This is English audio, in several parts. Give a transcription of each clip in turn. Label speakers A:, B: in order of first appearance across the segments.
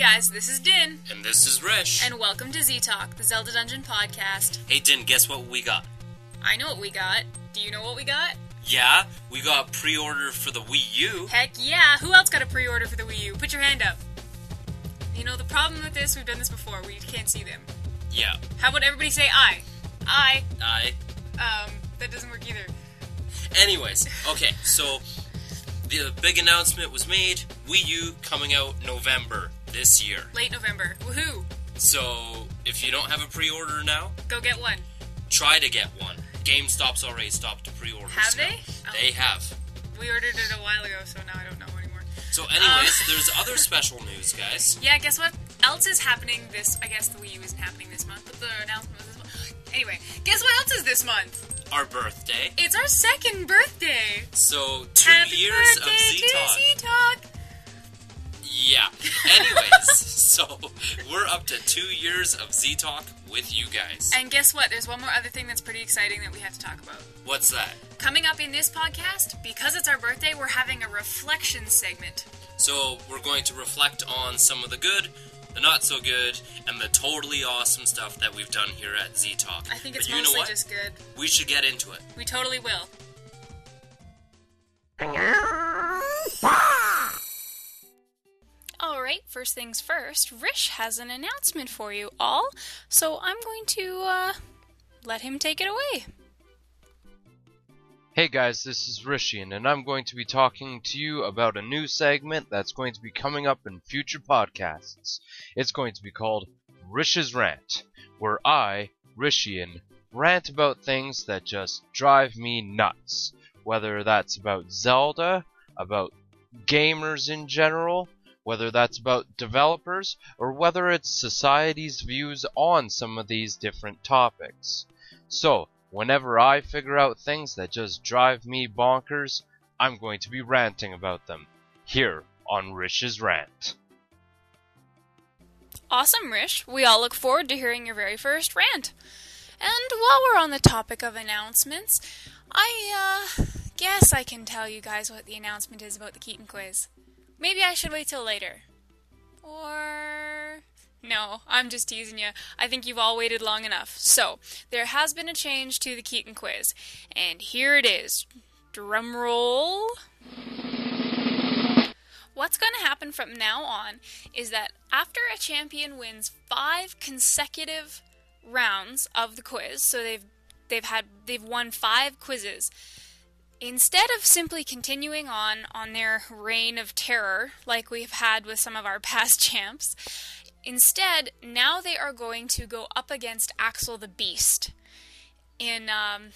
A: guys, this is Din,
B: And this is Rish.
A: and welcome to Z Talk, the Zelda Dungeon podcast.
B: hey, Din, guess what we got?
A: I know what we got. Do you know what we got?
B: Yeah, we got pre-order for the Wii U.
A: Heck yeah! Who else got a pre-order for the Wii U? Put your hand up. You know the problem with this, we've done this before. We can't see them.
B: Yeah,
A: How about everybody say I? I.
B: I.
A: Um, that doesn't work either.
B: Anyways, okay, so the big announcement was made. Wii U coming out November this year.
A: Late November. Woohoo!
B: So if you don't have a pre-order now,
A: Go get one.
B: try to get one. GameStop's already stopped pre-orders.
A: Have
B: now.
A: they? Oh.
B: They have.
A: We ordered it a while ago, so now I don't know anymore.
B: So, anyways, uh, there's other special news, guys.
A: Yeah, guess what else is happening this? I guess the Wii U isn't happening this month, but the announcement was this month. Anyway, guess what else is this month?
B: Our birthday.
A: It's our second birthday.
B: So two
A: Happy
B: years
A: birthday
B: of Z Talk.
A: Z-Talk.
B: Yeah. Anyways, so we're up to two years of Z Talk with you guys.
A: And guess what? There's one more other thing that's pretty exciting that we have to talk about.
B: What's that?
A: Coming up in this podcast, because it's our birthday, we're having a reflection segment.
B: So we're going to reflect on some of the good, the not so good, and the totally awesome stuff that we've done here at Z Talk.
A: I think it's
B: but you know
A: mostly
B: what?
A: just good.
B: We should get into it.
A: We totally will. Alright, first things first, Rish has an announcement for you all, so I'm going to uh, let him take it away.
C: Hey guys, this is Rishian, and I'm going to be talking to you about a new segment that's going to be coming up in future podcasts. It's going to be called Rish's Rant, where I, Rishian, rant about things that just drive me nuts. Whether that's about Zelda, about gamers in general, whether that's about developers, or whether it's society's views on some of these different topics. So, whenever I figure out things that just drive me bonkers, I'm going to be ranting about them. Here on Rish's Rant.
A: Awesome, Rish. We all look forward to hearing your very first rant. And while we're on the topic of announcements, I, uh, guess I can tell you guys what the announcement is about the Keaton quiz. Maybe I should wait till later. Or. No, I'm just teasing you. I think you've all waited long enough. So, there has been a change to the Keaton quiz. And here it is. Drum roll. What's going to happen from now on is that after a champion wins five consecutive rounds of the quiz, so they've they've had they've won five quizzes, instead of simply continuing on on their reign of terror like we've had with some of our past champs, instead now they are going to go up against Axel the Beast in um,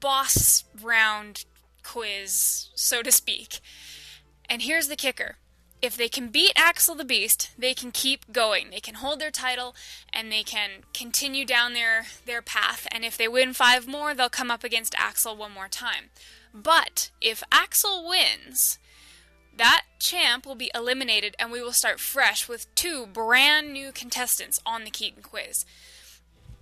A: boss round quiz, so to speak. And here's the kicker. If they can beat Axel the Beast, they can keep going. They can hold their title and they can continue down their, their path. And if they win five more, they'll come up against Axel one more time. But if Axel wins, that champ will be eliminated and we will start fresh with two brand new contestants on the Keaton quiz.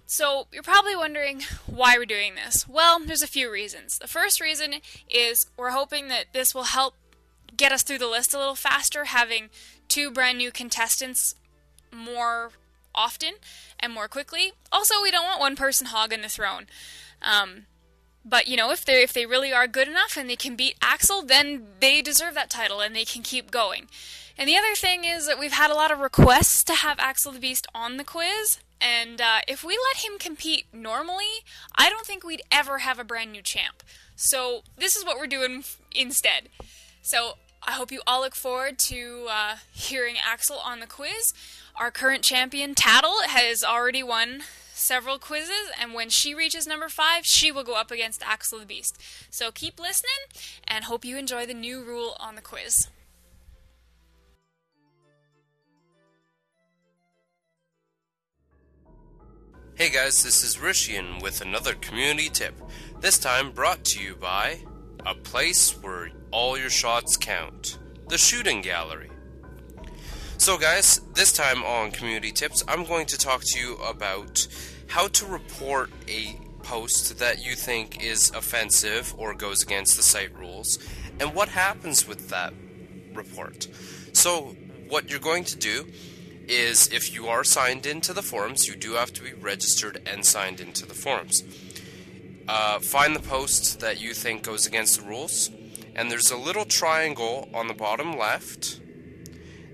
A: So, you're probably wondering why we're doing this. Well, there's a few reasons. The first reason is we're hoping that this will help get us through the list a little faster, having two brand new contestants more often and more quickly. Also, we don't want one person hogging the throne. Um, but you know, if they if they really are good enough and they can beat Axel, then they deserve that title and they can keep going. And the other thing is that we've had a lot of requests to have Axel the Beast on the quiz, and uh, if we let him compete normally, I don't think we'd ever have a brand new champ. So this is what we're doing instead. So I hope you all look forward to uh, hearing Axel on the quiz. Our current champion, Tattle, has already won several quizzes, and when she reaches number five, she will go up against Axel the Beast. So keep listening, and hope you enjoy the new rule on the quiz.
B: Hey guys, this is Rishian with another community tip. This time brought to you by a place where all your shots count the shooting gallery. So, guys, this time on community tips, I'm going to talk to you about how to report a post that you think is offensive or goes against the site rules and what happens with that report. So,
C: what you're going to do is if you are signed into the forums, you do have to be registered and signed into the forums. Uh, find the post that you think goes against the rules, and there's a little triangle on the bottom left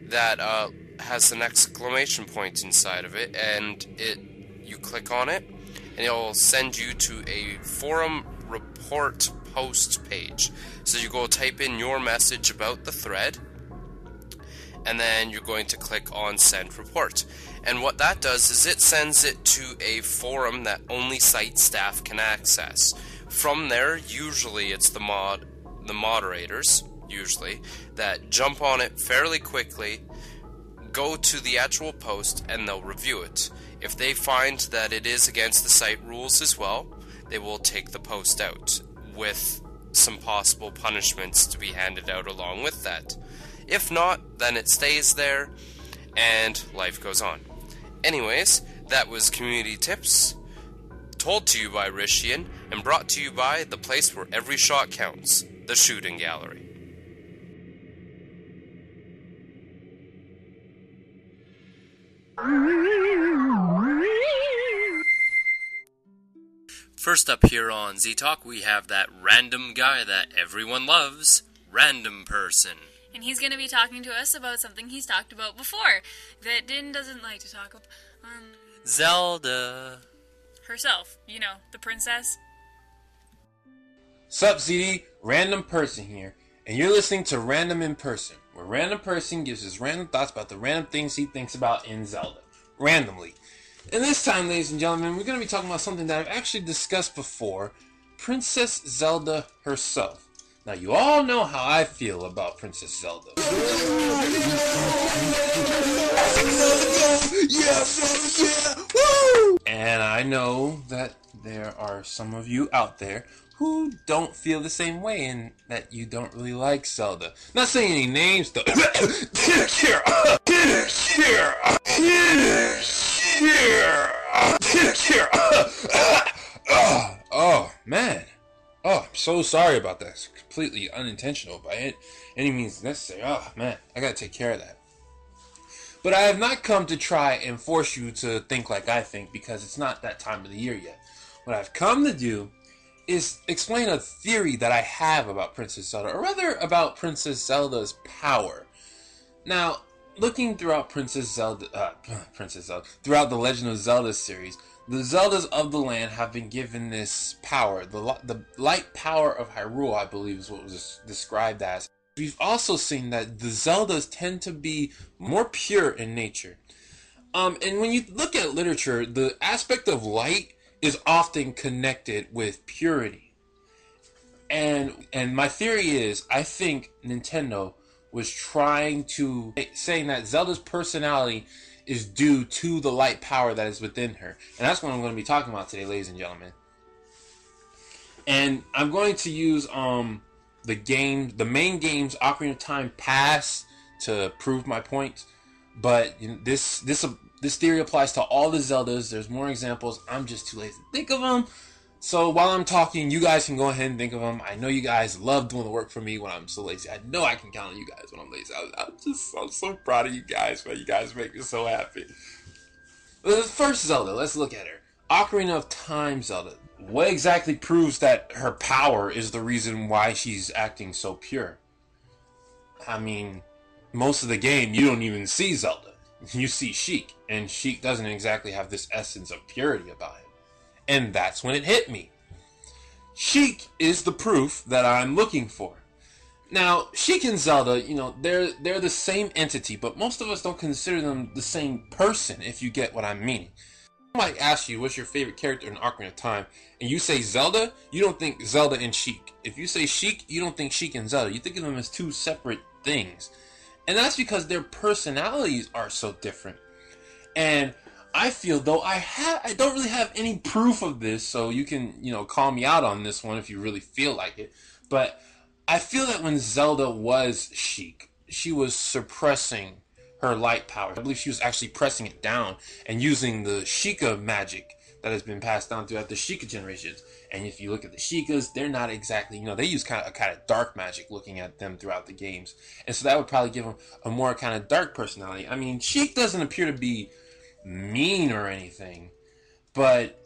C: that uh, has an exclamation point inside of it, and it you click on it, and it'll send you to a forum report post page. So you go type in your message about the thread, and then you're going to click on send report. And what that does is it sends it to a forum that only site staff can access. From there, usually it's the mod the moderators, usually, that jump on it fairly quickly, go to the actual post, and they'll review it. If they find that it is against the site rules as well, they will take the post out with some possible punishments to be handed out along with that. If not, then it stays there and life goes on. Anyways, that was Community Tips, told to you by Rishian and brought to you by the place where every shot counts, the Shooting Gallery. First up here on Z Talk, we have that random guy that everyone loves, Random Person.
A: And he's going to be talking to us about something he's talked about before that Din doesn't like to talk about. Um,
C: Zelda.
A: herself, you know, the princess.
D: Sup, ZD? Random Person here, and you're listening to Random in Person, where Random Person gives his random thoughts about the random things he thinks about in Zelda, randomly. And this time, ladies and gentlemen, we're going to be talking about something that I've actually discussed before Princess Zelda herself. Now, you all know how I feel about Princess Zelda. And I know that there are some of you out there who don't feel the same way and that you don't really like Zelda. Not saying any names though. Oh, oh, man. So sorry about that. It's completely unintentional by any means necessary. Oh, man, I gotta take care of that. But I have not come to try and force you to think like I think because it's not that time of the year yet. What I've come to do is explain a theory that I have about Princess Zelda, or rather about Princess Zelda's power. Now, looking throughout Princess Zelda, uh, Princess Zelda, throughout the Legend of Zelda series, the Zeldas of the land have been given this power, the the light power of Hyrule, I believe, is what was described as. We've also seen that the Zeldas tend to be more pure in nature. Um, and when you look at literature, the aspect of light is often connected with purity. And and my theory is, I think Nintendo was trying to saying that Zelda's personality is due to the light power that is within her. And that's what I'm going to be talking about today, ladies and gentlemen. And I'm going to use um the game, the main game's Ocarina of Time pass to prove my point. But you know, this this this theory applies to all the Zeldas. There's more examples. I'm just too lazy to think of them. So while I'm talking, you guys can go ahead and think of them. I know you guys love doing the work for me when I'm so lazy. I know I can count on you guys when I'm lazy. I'm, I'm just I'm so proud of you guys, man. You guys make me so happy. The first Zelda, let's look at her. Ocarina of Time Zelda. What exactly proves that her power is the reason why she's acting so pure? I mean, most of the game you don't even see Zelda. You see Sheik, and Sheik doesn't exactly have this essence of purity about him. And that's when it hit me. Sheik is the proof that I'm looking for. Now, Sheik and Zelda, you know, they're they're the same entity, but most of us don't consider them the same person, if you get what I'm meaning. I might ask you what's your favorite character in Ocarina of Time, and you say Zelda, you don't think Zelda and Sheik. If you say Sheik, you don't think Sheik and Zelda. You think of them as two separate things. And that's because their personalities are so different. And I feel though I have I don't really have any proof of this, so you can, you know, call me out on this one if you really feel like it. But I feel that when Zelda was Sheik, she was suppressing her light power. I believe she was actually pressing it down and using the Sheikah magic that has been passed down throughout the Sheikah generations. And if you look at the Sheikahs, they're not exactly, you know, they use kind of a kind of dark magic looking at them throughout the games. And so that would probably give them a more kind of dark personality. I mean, Sheik doesn't appear to be mean or anything, but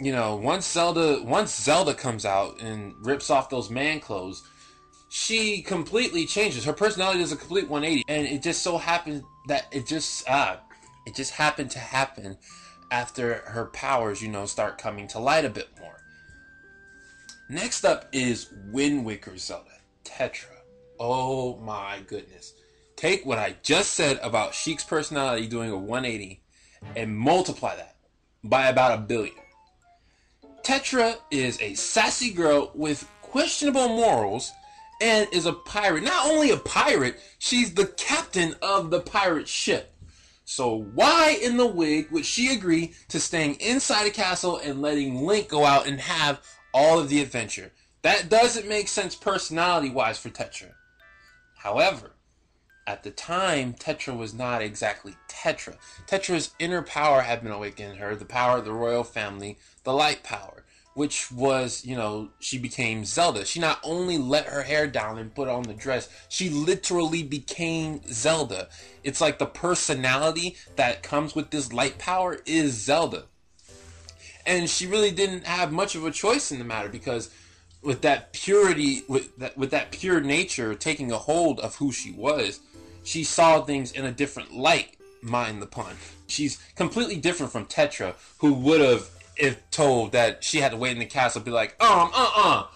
D: you know, once Zelda once Zelda comes out and rips off those man clothes, she completely changes. Her personality does a complete 180, and it just so happened that it just ah, it just happened to happen after her powers, you know, start coming to light a bit more. Next up is Wind Waker Zelda, Tetra. Oh my goodness. Take what I just said about Sheik's personality doing a 180 and multiply that by about a billion. Tetra is a sassy girl with questionable morals and is a pirate. Not only a pirate, she's the captain of the pirate ship. So why in the wig would she agree to staying inside a castle and letting Link go out and have all of the adventure? That doesn't make sense personality wise for Tetra. However, at the time, Tetra was not exactly Tetra. Tetra's inner power had been awakened in her, the power of the royal family, the light power which was, you know, she became Zelda. She not only let her hair down and put on the dress, she literally became Zelda. It's like the personality that comes with this light power is Zelda. And she really didn't have much of a choice in the matter because with that purity with that with that pure nature taking a hold of who she was, she saw things in a different light, mind the pun. She's completely different from Tetra, who would have if told that she had to wait in the castle, be like, um, uh, uh.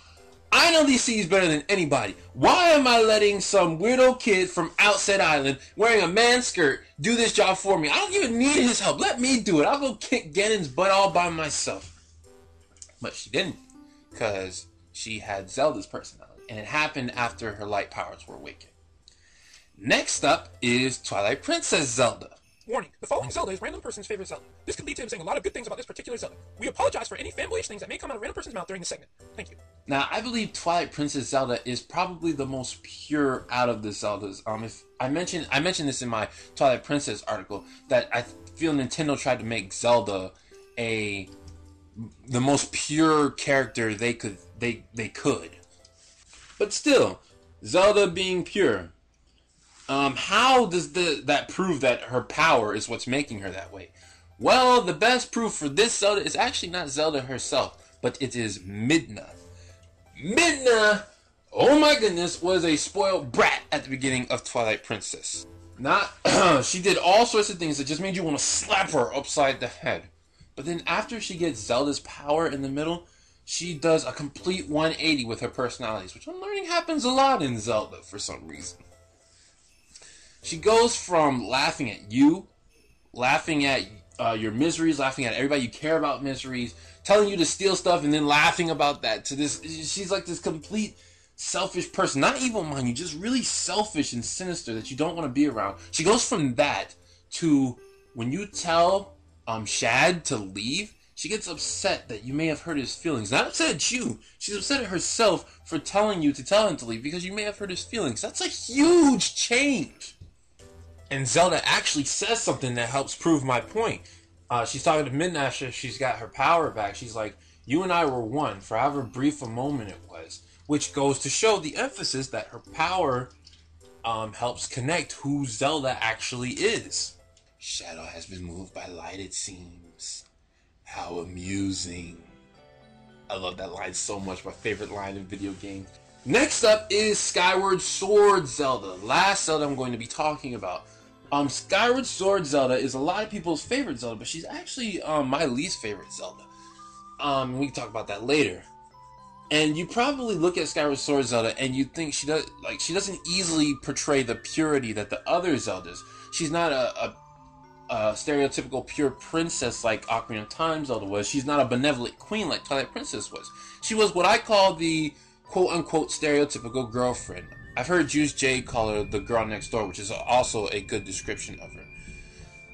D: I know these seas better than anybody. Why am I letting some weirdo kid from Outset Island wearing a man skirt do this job for me? I don't even need his help. Let me do it. I'll go kick Ganon's butt all by myself. But she didn't, because she had Zelda's personality, and it happened after her light powers were awakened. Next up is Twilight Princess Zelda.
E: Warning, the following Zelda is random person's favorite Zelda. This could lead to him saying a lot of good things about this particular Zelda. We apologize for any fanboyish things that may come out of random person's mouth during the segment. Thank you.
D: Now, I believe Twilight Princess Zelda is probably the most pure out of the Zeldas. Um, if I mentioned I mentioned this in my Twilight Princess article that I feel Nintendo tried to make Zelda a the most pure character they could they they could. But still, Zelda being pure, um, how does the that prove that her power is what's making her that way? Well, the best proof for this Zelda is actually not Zelda herself, but it is Midna. Midna, oh my goodness, was a spoiled brat at the beginning of Twilight Princess. Not, she did all sorts of things that just made you want to slap her upside the head. But then after she gets Zelda's power in the middle, she does a complete 180 with her personalities, which I'm learning happens a lot in Zelda for some reason. She goes from laughing at you, laughing at uh, your miseries, laughing at everybody you care about miseries, telling you to steal stuff, and then laughing about that to this. She's like this complete selfish person. Not evil, mind you, just really selfish and sinister that you don't want to be around. She goes from that to when you tell um, Shad to leave, she gets upset that you may have hurt his feelings. Not upset at you. She's upset at herself for telling you to tell him to leave because you may have hurt his feelings. That's a huge change. And Zelda actually says something that helps prove my point. Uh, she's talking to Midna after she's got her power back. She's like, You and I were one, for however brief a moment it was. Which goes to show the emphasis that her power um, helps connect who Zelda actually is. Shadow has been moved by light, it seems. How amusing. I love that line so much. My favorite line in video games. Next up is Skyward Sword Zelda. Last Zelda I'm going to be talking about. Um, Skyward Sword Zelda is a lot of people's favorite Zelda, but she's actually um, my least favorite Zelda. Um, we can talk about that later. And you probably look at Skyward Sword Zelda and you think she does like she doesn't easily portray the purity that the other Zeldas. She's not a, a, a stereotypical pure princess like Ocarina of Time Zelda was. She's not a benevolent queen like Twilight Princess was. She was what I call the quote unquote stereotypical girlfriend. I've heard Juice J call her the girl next door, which is also a good description of her.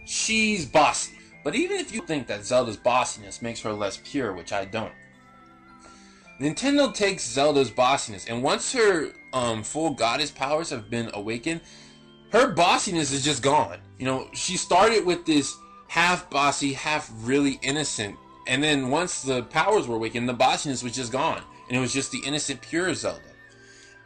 D: She's bossy, but even if you think that Zelda's bossiness makes her less pure, which I don't, Nintendo takes Zelda's bossiness, and once her um, full goddess powers have been awakened, her bossiness is just gone. You know, she started with this half bossy, half really innocent and then once the powers were awakened, the bossiness was just gone, and it was just the innocent, pure Zelda.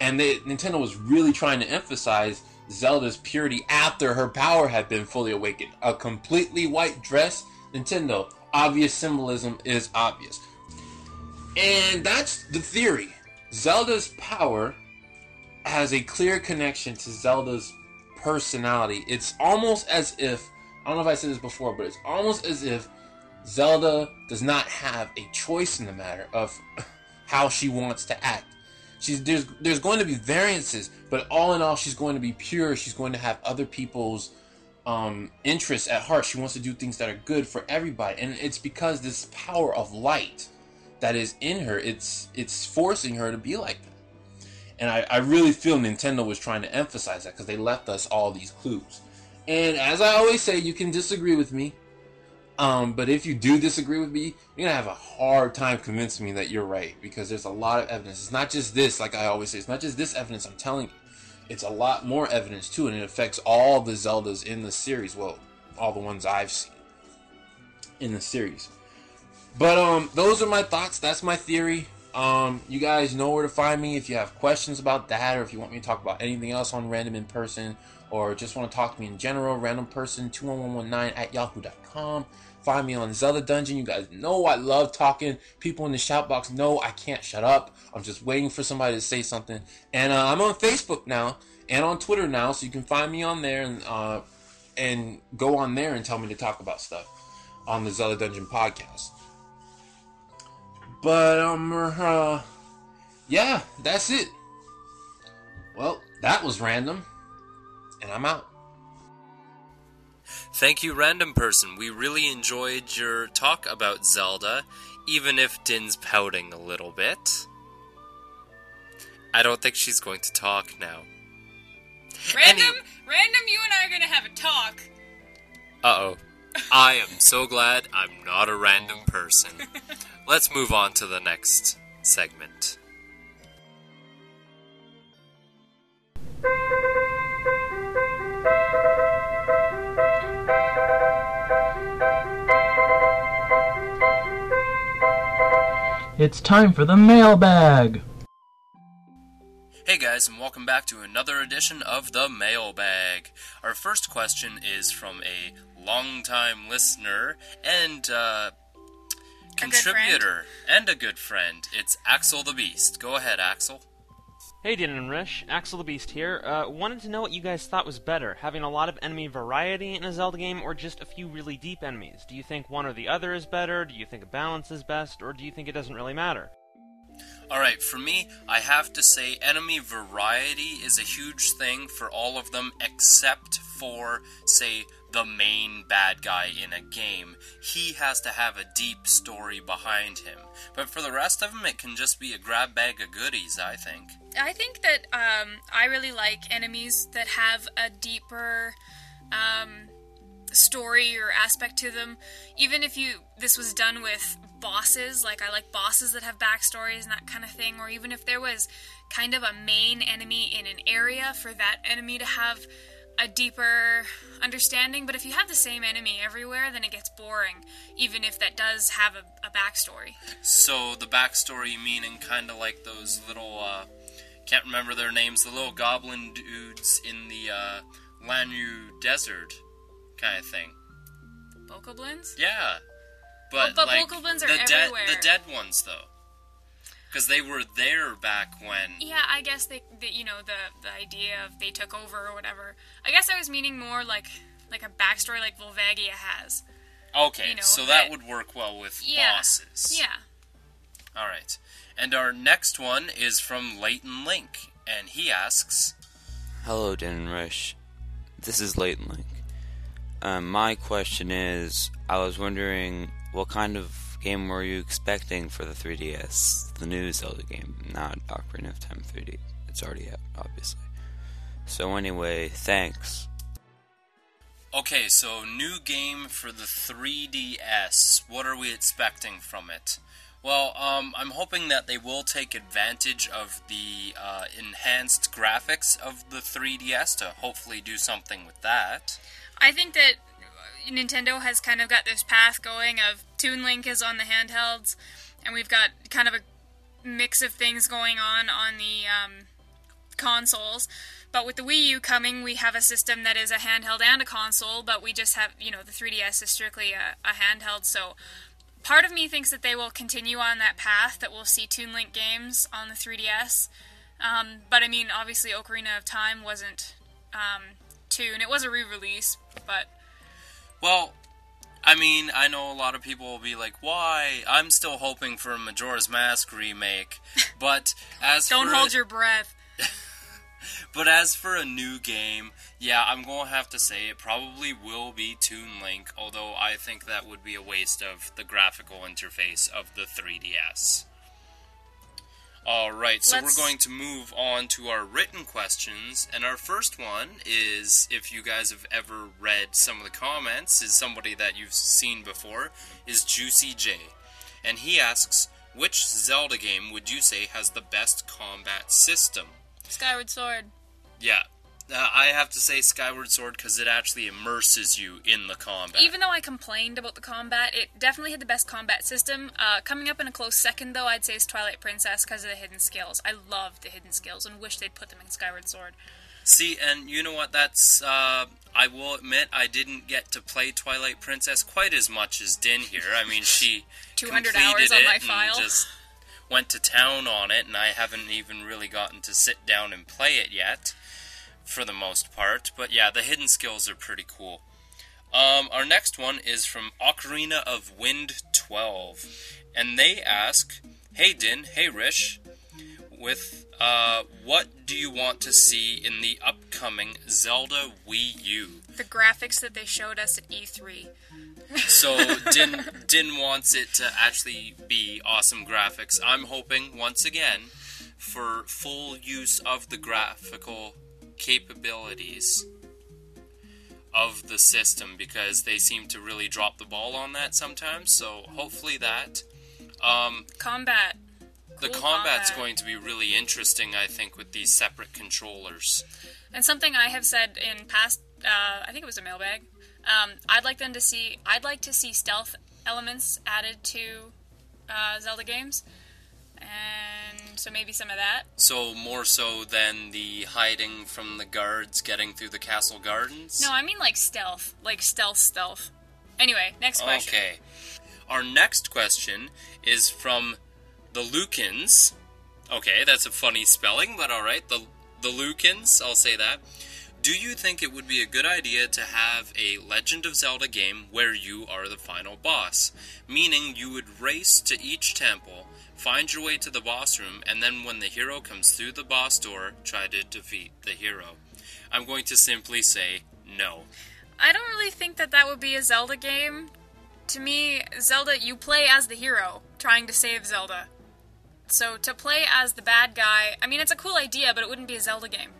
D: And they, Nintendo was really trying to emphasize Zelda's purity after her power had been fully awakened. A completely white dress, Nintendo. Obvious symbolism is obvious. And that's the theory. Zelda's power has a clear connection to Zelda's personality. It's almost as if, I don't know if I said this before, but it's almost as if Zelda does not have a choice in the matter of how she wants to act. She's there's there's going to be variances, but all in all, she's going to be pure. She's going to have other people's um, interests at heart. She wants to do things that are good for everybody, and it's because this power of light that is in her, it's it's forcing her to be like that. And I, I really feel Nintendo was trying to emphasize that because they left us all these clues. And as I always say, you can disagree with me, um, but if you do disagree with me, you're gonna have a hard time convincing me that you're right because there's a lot of evidence. It's not just this, like I always say, it's not just this evidence I'm telling you. It's a lot more evidence too, and it affects all the Zeldas in the series. Well, all the ones I've seen in the series. But um, those are my thoughts. That's my theory. Um, you guys know where to find me if you have questions about that, or if you want me to talk about anything else on Random in Person, or just want to talk to me in general. Random Person 21119 at yahoo.com. Find me on Zelda Dungeon. You guys know I love talking. People in the shout box know I can't shut up. I'm just waiting for somebody to say something. And uh, I'm on Facebook now and on Twitter now, so you can find me on there and uh, and go on there and tell me to talk about stuff on the Zelda Dungeon podcast. But um, uh, yeah, that's it. Well, that was random, and I'm out.
B: Thank you, random person. We really enjoyed your talk about Zelda, even if Din's pouting a little bit. I don't think she's going to talk now.
A: Random,
B: Any-
A: random, you and I are gonna have a talk.
B: Uh oh. I am so glad I'm not a random person. Let's move on to the next segment.
F: It's time for the mailbag.
B: Hey guys, and welcome back to another edition of the Mailbag. Our first question is from a longtime listener and uh,
A: good friend.
B: contributor and a good friend. It's Axel the Beast. Go ahead, Axel.
G: Hey, Din and Rish, Axel the Beast here. Uh, wanted to know what you guys thought was better, having a lot of enemy variety in a Zelda game, or just a few really deep enemies. Do you think one or the other is better? Do you think a balance is best, or do you think it doesn't really matter?
B: Alright, for me, I have to say enemy variety is a huge thing for all of them except for, say, the main bad guy in a game. He has to have a deep story behind him. But for the rest of them, it can just be a grab bag of goodies, I think.
A: I think that um, I really like enemies that have a deeper um, story or aspect to them. Even if you this was done with bosses, like I like bosses that have backstories and that kind of thing, or even if there was kind of a main enemy in an area for that enemy to have a deeper understanding. But if you have the same enemy everywhere, then it gets boring, even if that does have a, a backstory.
B: So the backstory meaning kind of like those little, uh, can't remember their names, the little goblin dudes in the uh, Lanayru Desert kind of thing.
A: Bokoblins?
B: Yeah, but,
A: Oh, but
B: like
A: bokoblins are
B: the dead,
A: everywhere.
B: the dead ones though, because they were there back when.
A: Yeah, I guess they, they, you know, the the idea of they took over or whatever. I guess I was meaning more like like a backstory like Volvagia has.
B: Okay,
A: you know,
B: so that
A: that-
B: would work well with
A: Yeah.
B: bosses.
A: Yeah.
B: All right, and our next one is from Leighton Link, and he asks.
H: Hello, Dan and Rush. This is Leighton Link. Um, my question is I was wondering what kind of game were you expecting for the 3DS? The new Zelda game, not Ocarina of Time 3D. It's already out, obviously. So, anyway, thanks.
B: Okay, so new game for the 3DS. What are we expecting from it? Well, um, I'm hoping that they will take advantage of the uh, enhanced graphics of the 3DS to hopefully do something with that.
A: I think that Nintendo has kind of got this path going of Toon Link is on the handhelds, and we've got kind of a mix of things going on on the um, consoles. But with the Wii U coming, we have a system that is a handheld and a console, but we just have, you know, the 3DS is strictly a, a handheld. So part of me thinks that they will continue on that path, that we'll see Toon Link games on the 3DS. Um, but I mean, obviously, Ocarina of Time wasn't um, Toon. It was a re release, but.
B: Well, I mean, I know a lot of people will be like, "Why?" I'm still hoping for a Majora's Mask remake, but as
A: Don't
B: for
A: hold
B: a,
A: your breath.
B: but as for a new game, yeah, I'm to have to say it probably will be Toon Link, although I think that would be a waste of the graphical interface of the 3DS. Alright, so
A: Let's-
B: we're going to move on to our written questions, and our first one is if you guys have ever read some of the comments, is somebody that you've seen before, is Juicy J. And he asks, which Zelda game would you say has the best combat system?
A: Skyward Sword.
B: Yeah, uh, I have to say Skyward Sword because it actually immerses you in the combat.
A: Even though I complained about the combat, it definitely had the best combat system. Uh, coming up in a close second, though, I'd say is Twilight Princess because of the hidden skills. I love the hidden skills and wish they'd put them in Skyward Sword.
B: See, and you know what? That's uh, I will admit I didn't get to play Twilight Princess quite as much as Din here. I mean, she
A: 200
B: completed
A: hours on
B: it
A: my file.
B: just went to town on it, and I haven't even really gotten to sit down and play it yet, for the most part. But yeah, the hidden skills are pretty cool. Um, our next one is from Ocarina of Wind 12, and they ask, "Hey Din, hey Rish, with uh, what do you want to see in the upcoming Zelda Wii U?"
A: The graphics that they showed us at E E3.
B: So Din Din wants it to actually be awesome graphics. I'm hoping once again for full use of the graphical capabilities of the system because they seem to really drop the ball on that sometimes. So hopefully that. Um,
A: Combat.
B: the
A: Cool
B: combat's
A: combat.
B: going to be really interesting, I think, with these separate controllers.
A: And something I have said in past, uh, I think it was a mailbag. Um, I'd like them to see. I'd like to see stealth elements added to uh, Zelda games, and so maybe some of that.
B: So more so than the hiding from the guards, getting through the castle gardens.
A: No, I mean like stealth, like stealth, stealth. Anyway, next question.
B: Okay. Our next question is from the Lucans. Okay, that's a funny spelling, but all right. The the Lucans, I'll say that. Do you think it would be a good idea to have a Legend of Zelda game where you are the final boss? Meaning you would race to each temple, find your way to the boss room, and then when the hero comes through the boss door, try to defeat the hero. I'm going to simply say no.
A: I don't really think that that would be a Zelda game. To me, Zelda, you play as the hero trying to save Zelda. So to play as the bad guy, I mean, it's a cool idea, but it wouldn't be a Zelda game.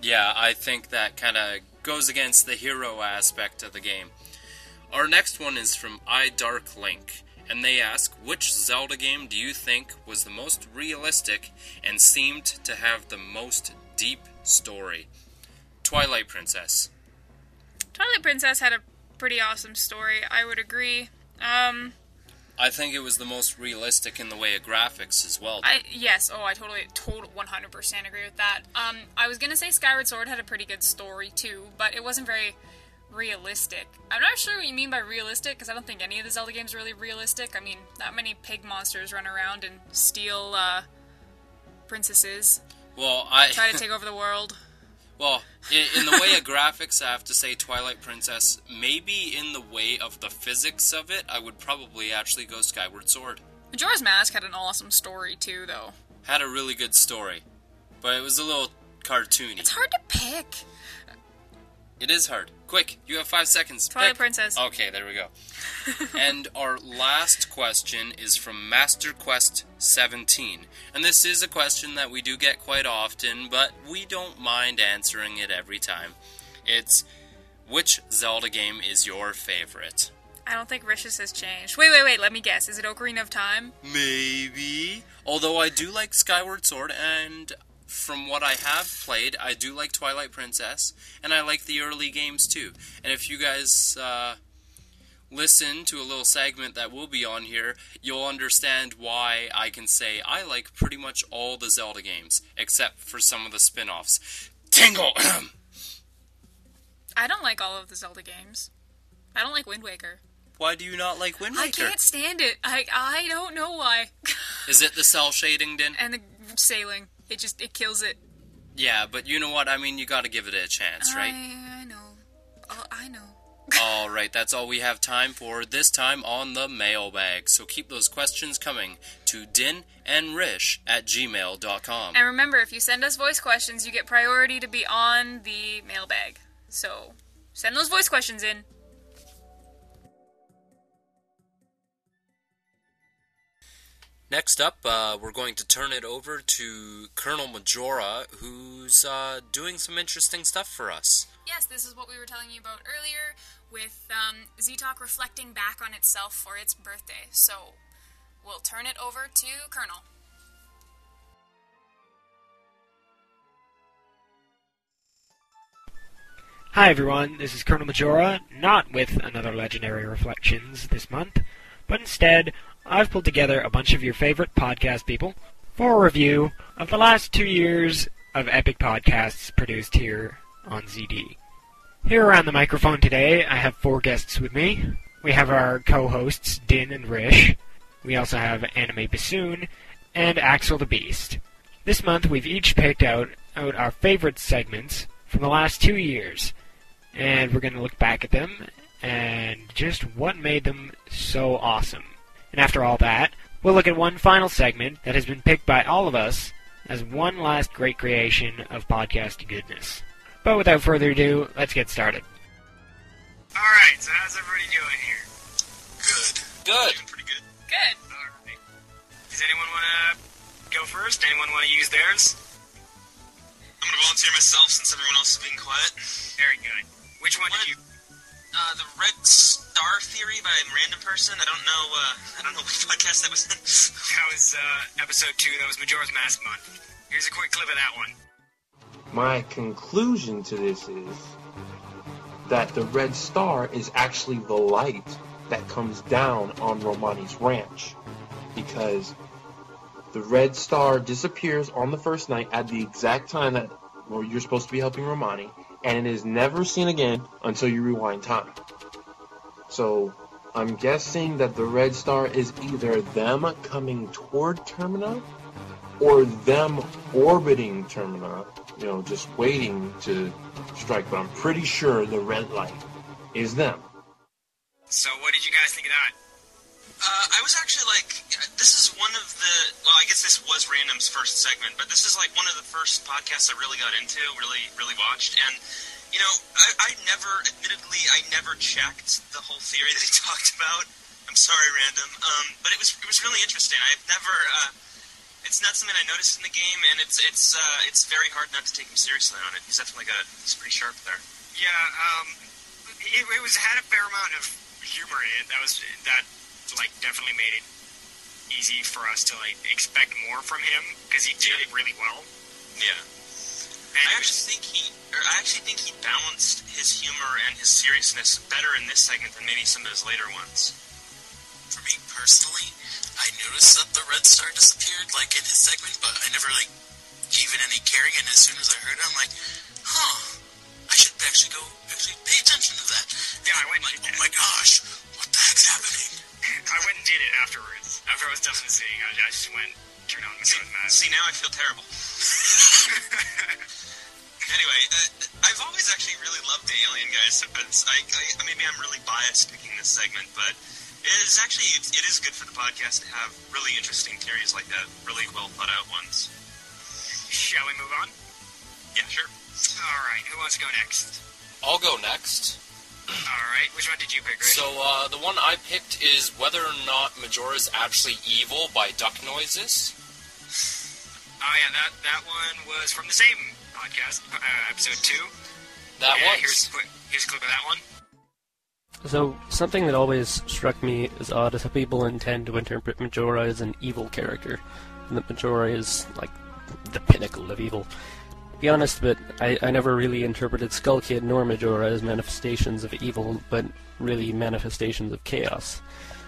B: Yeah, I think that kind of goes against the hero aspect of the game. Our next one is from iDark Link, and they ask, which Zelda game do you think was the most realistic and seemed to have the most deep story? Twilight Princess.
A: Twilight Princess had a pretty awesome story. I would agree. Um,
B: I think it was the most realistic in the way of graphics as well.
A: I yes, oh, I totally, total, one hundred percent agree with that. Um, I was gonna say Skyward Sword had a pretty good story too, but it wasn't very realistic. I'm not sure what you mean by realistic because I don't think any of the Zelda games are really realistic. I mean, not many pig monsters run around and steal uh, princesses,
B: well, I
A: try to take over the world.
B: Well, in, in the way of graphics, I have to say Twilight Princess. Maybe in the way of the physics of it, I would probably actually go Skyward Sword.
A: Majora's Mask had an awesome story too, though.
B: Had a really good story, but it was a little cartoony.
A: It's hard to pick.
B: It is hard. Quick, you have five seconds.
A: Twilight
B: Pick.
A: Princess.
B: Okay, there we go. and our last question is from Master Quest 17. And this is a question that we do get quite often, but we don't mind answering it every time. It's which Zelda game is your favorite?
A: I don't think Rish's has changed. Wait, wait, wait. Let me guess. Is it Ocarina of Time?
B: Maybe. Although I do like Skyward Sword, and from what I have played, I do like Twilight Princess, and I like the early games too. And if you guys uh, listen to a little segment that will be on here, you'll understand why I can say I like pretty much all the Zelda games, except for some of the spin offs. Tingle!
A: I don't like all of the Zelda games. I don't like Wind Waker.
B: why do you not like Wind Waker?
A: I can't stand it. I I don't know why.
B: Is it the cell shading, Din?
A: and the sailing, it just it kills it.
B: Yeah, but you know what? I mean, you gotta give it a chance, right?
A: I, I know. Oh, I know.
B: all right, that's all we have time for this time on the mailbag. So keep those questions coming to din and rish at gmail.com.
A: And remember, if you send us voice questions, you get priority to be on the mailbag. So send those voice questions in.
B: Next up, uh, we're going to turn it over to Colonel Majora, who's uh, doing some interesting stuff for us.
A: Yes, this is what we were telling you about earlier with um, Z-Talk reflecting back on itself for its birthday. So we'll turn it over to Colonel.
I: Hi everyone, this is Colonel Majora, not with another Legendary Reflections this month, but instead, I've pulled together a bunch of your favorite podcast people for a review of the last two years of epic podcasts produced here on ZD. Here around the microphone today, I have four guests with me. We have our co-hosts, Din and Rish. We also have Anime Bassoon and Axel the Beast. This month, we've each picked out, out our favorite segments from the last two years and we're going to look back at them and just what made them so awesome. And after all that, we'll look at one final segment that has been picked by all of us as one last great creation of podcast goodness. But without further ado, let's get started.
J: Alright, so how's everybody doing here? Good.
B: Good.
J: Doing pretty good.
A: Good.
J: Alright. Does anyone want to go first? Anyone want to use theirs? I'm going to volunteer myself since everyone else is being quiet. Very good. Which one did you...
K: Uh, the Red Star Theory by a random person. I don't know. Uh, I don't know which podcast that was in.
J: That was uh, episode two. That was Majora's Mask month. Here's a quick clip of that one.
D: My conclusion to this is that the red star is actually the light that comes down on Romani's ranch. Because the red star disappears on the first night at the exact time that well, you're supposed to be helping Romani, and it is never seen again until you rewind time. So I'm guessing that the red star is either them coming toward Termina or them orbiting Termina, you know, just waiting to strike. But I'm pretty sure the red light is them.
J: So what did you guys think of that?
K: Uh, I was actually like, this is one of the. Well, I guess this was Random's first segment, but this is like one of the first podcasts I really got into, really, really watched, and you know, I, I never, admittedly, I never checked the whole theory that he talked about. I'm sorry, Random, um, but it was it was really interesting. I've never. Uh, it's not something I noticed in the game, and it's it's uh, it's very hard not to take him seriously on it. He's definitely got he's pretty sharp there.
J: Yeah, um, it, it was had a fair amount of humor in it. That was that like definitely made it easy for us to like expect more from him because he did it really well.
K: Yeah.
J: And
K: I
J: it was-
K: actually think he, or I actually think he balanced his humor and his seriousness better in this segment than maybe some of his later ones.
L: For me personally, I noticed that the red star disappeared like in his segment, but I never like gave it any caring. And as soon as I heard it, I'm like, huh, I should actually go actually pay attention to that.
J: Yeah, I went and
L: like, oh my gosh, what the heck's happening?
J: I went and did it afterwards. After I was done listening, I, I just went turn on
K: See,
J: Majora's Mask.
K: see now I feel terrible. anyway, uh, I've always actually really loved the Alien guys. So it's, I, I, maybe I'm really biased picking this segment, but it is actually it, it is good for the podcast to have really interesting theories like that, really well thought out ones.
J: Shall we move on?
K: Yeah, sure.
J: All right. Who wants to go next?
B: I'll go next.
J: All right. Which one did you pick, Rish?
B: So, uh, the one I picked is whether or not Majora is actually evil by Duck Noises.
J: Oh yeah, that that one was from the same podcast, uh, episode two.
B: That
J: yeah,
B: was.
J: Here's a clip, here's a clip of that one.
M: So, something that always struck me as odd is how people intend to interpret Majora as an evil character, and that Majora is, like, the pinnacle of evil. Be honest, but I, I never really interpreted Skull Kid nor Majora as manifestations of evil, but really manifestations of chaos.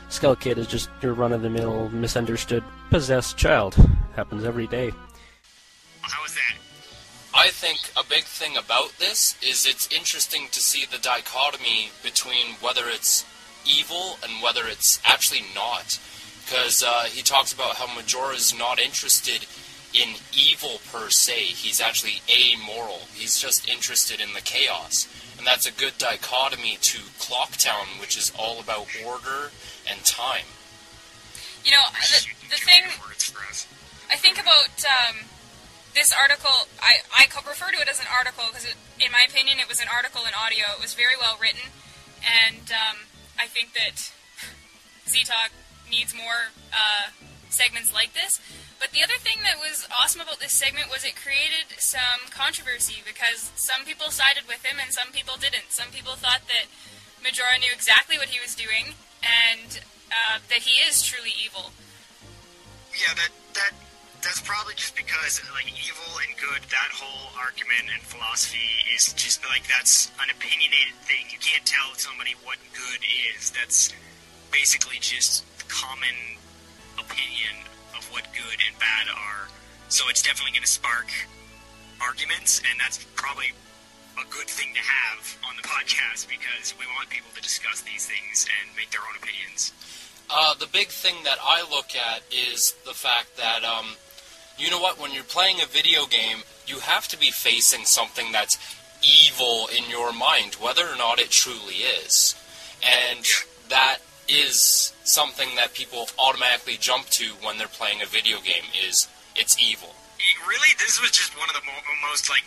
M: Skull Kid is just your run-of-the-mill, misunderstood, possessed child. Happens every day.
J: How was that?
B: I think a big thing about this is it's interesting to see the dichotomy between whether it's evil and whether it's actually not. Because uh, he talks about how Majora is not interested in evil per se. He's actually amoral. He's just interested in the chaos. And that's a good dichotomy to Clocktown, which is all about order and time.
A: You know, the, the thing I think about um, this article, I, I refer to it as an article because, in my opinion, it was an article in audio. It was very well written, and um, I think that Z-Talk needs more uh, segments like this. But the other thing that was awesome about this segment was it created some controversy because some people sided with him and some people didn't. Some people thought that Majora knew exactly what he was doing and uh, that he is truly evil.
J: Yeah, that that that's probably just because like evil and good, that whole argument and philosophy is just like that's an opinionated thing. You can't tell somebody what good is. That's basically just common opinion of what good and bad are. So it's definitely going to spark arguments, and that's probably a good thing to have on the podcast because we want people to discuss these things and make their own opinions.
B: Uh, the big thing that I look at is the fact that, um, you know what, when you're playing a video game, you have to be facing something that's evil in your mind, whether or not it truly is. And that is something that people automatically jump to when they're playing a video game is it's evil.
J: Really, this was just one of the mo- most like